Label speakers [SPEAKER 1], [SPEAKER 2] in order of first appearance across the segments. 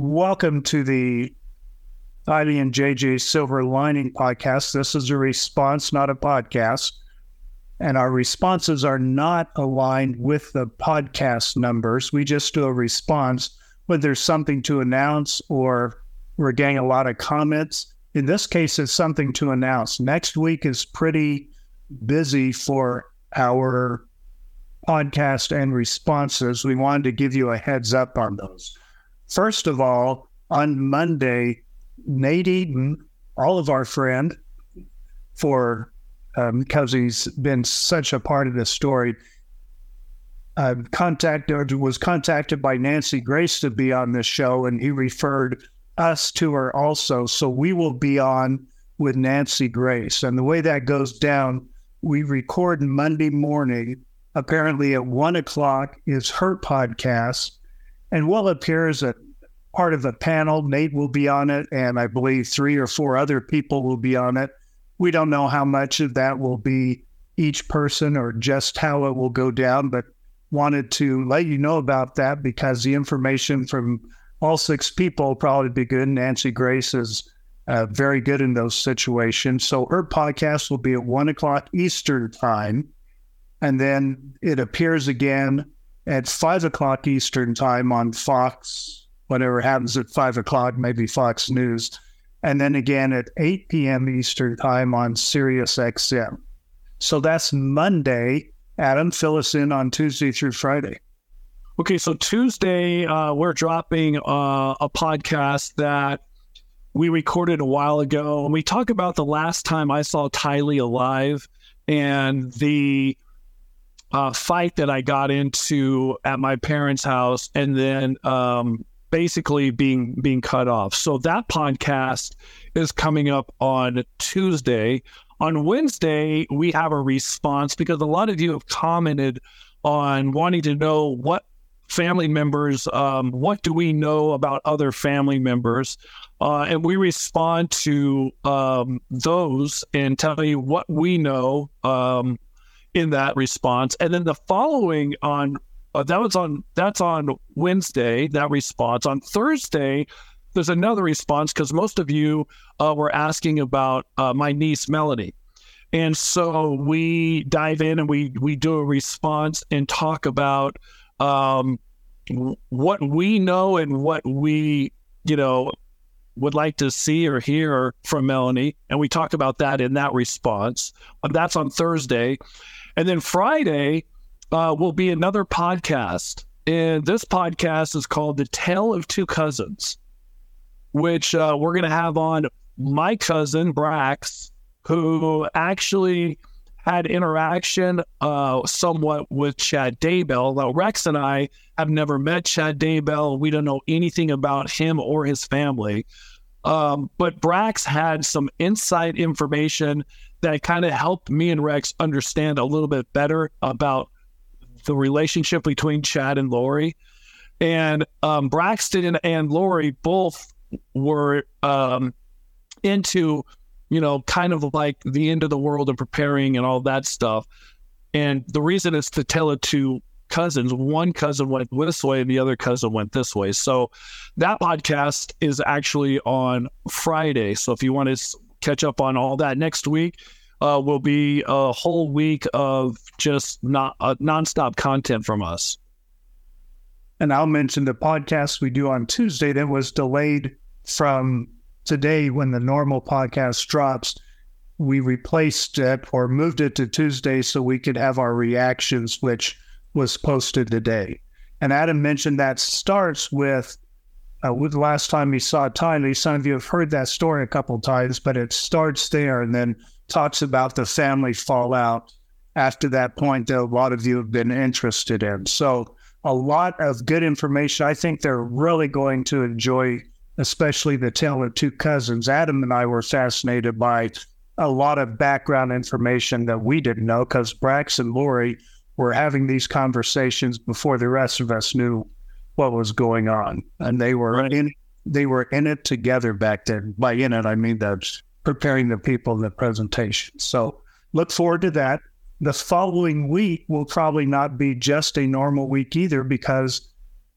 [SPEAKER 1] Welcome to the Tylee and JJ Silver Lining podcast. This is a response, not a podcast. And our responses are not aligned with the podcast numbers. We just do a response when there's something to announce or we're getting a lot of comments. In this case, it's something to announce. Next week is pretty busy for our podcast and responses. We wanted to give you a heads up on those. First of all, on Monday, Nate all of our friend, for um, because he's been such a part of this story, uh, contacted was contacted by Nancy Grace to be on this show, and he referred us to her also. So we will be on with Nancy Grace, and the way that goes down, we record Monday morning. Apparently, at one o'clock is her podcast, and will appear as a part of the panel. Nate will be on it, and I believe three or four other people will be on it. We don't know how much of that will be each person or just how it will go down, but wanted to let you know about that because the information from all six people will probably be good. Nancy Grace is uh, very good in those situations. So her podcast will be at one o'clock Eastern time. And then it appears again at five o'clock Eastern time on Fox whatever happens at five o'clock, maybe Fox News, and then again at 8 p.m. Eastern Time on Sirius XM. So that's Monday. Adam, fill us in on Tuesday through Friday.
[SPEAKER 2] Okay, so Tuesday, uh, we're dropping uh, a podcast that we recorded a while ago. And we talk about the last time I saw Tylee alive and the uh, fight that I got into at my parents' house, and then um, basically being being cut off. So that podcast is coming up on Tuesday. On Wednesday, we have a response because a lot of you have commented on wanting to know what family members, um, what do we know about other family members? Uh, and we respond to um, those and tell you what we know um, in that response. And then the following on uh, that was on that's on Wednesday. That response on Thursday. There's another response because most of you uh, were asking about uh, my niece Melani, and so we dive in and we we do a response and talk about um, what we know and what we you know would like to see or hear from Melani, and we talk about that in that response. That's on Thursday, and then Friday uh, will be another podcast. And this podcast is called The Tale of Two Cousins, which uh, we're going to have on my cousin, Brax, who actually had interaction uh, somewhat with Chad Daybell. Now, Rex and I have never met Chad Daybell. We don't know anything about him or his family. Um, but Brax had some inside information that kind of helped me and Rex understand a little bit better about the relationship between Chad and Lori. And um, Braxton and Lori both were um, into, you know, kind of like the end of the world and preparing and all that stuff. And the reason is to tell it to cousins. One cousin went this way, and the other cousin went this way. So that podcast is actually on Friday. So if you want to catch up on all that next week, uh, will be a whole week of just not uh, nonstop content from us.
[SPEAKER 1] And I'll mention the podcast we do on Tuesday that was delayed from today when the normal podcast drops. We replaced it or moved it to Tuesday so we could have our reactions, which was posted today. And Adam mentioned that starts with uh, with the last time we saw Tylee. Some of you have heard that story a couple times, but it starts there and then talks about the family fallout after that point that a lot of you have been interested in. So, a lot of good information. I think they're really going to enjoy, especially the tale of two cousins. Adam and I were fascinated by a lot of background information that we didn't know because Brax and Lori were having these conversations before the rest of us knew what was going on, and they were right. in they were in it together back then. By in it, I mean that's preparing the people in the presentation. So look forward to that. The following week will probably not be just a normal week either because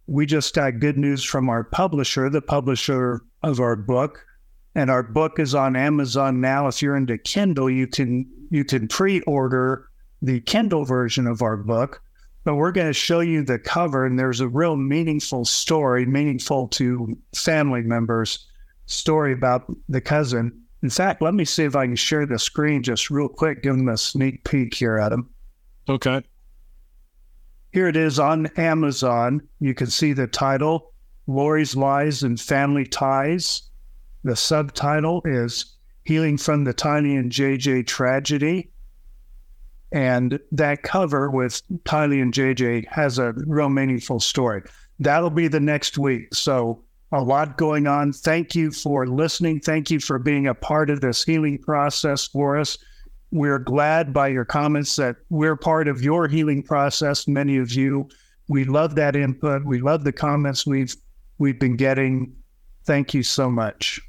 [SPEAKER 1] we just got good news from our publisher, the publisher of our book, and our book is on Amazon now. If you're into Kindle, you can you can pre-order the Kindle version of our book. But we're going to show you the cover, and there's a real meaningful story, meaningful to family members, story about the cousin. In fact, let me see if I can share the screen just real quick, give them a sneak peek here, Adam.
[SPEAKER 2] Okay.
[SPEAKER 1] Here it is on Amazon. You can see the title Lori's Lies and Family Ties. The subtitle is Healing from the Tylee and JJ Tragedy. And that cover with Tylee and JJ has a real meaningful story. That'll be the next week. So, a lot going on. Thank you for listening. Thank you for being a part of this healing process for us. We're glad by your comments that we're part of your healing process. Many of you, we love that input. We love the comments we've we've been getting. Thank you so much.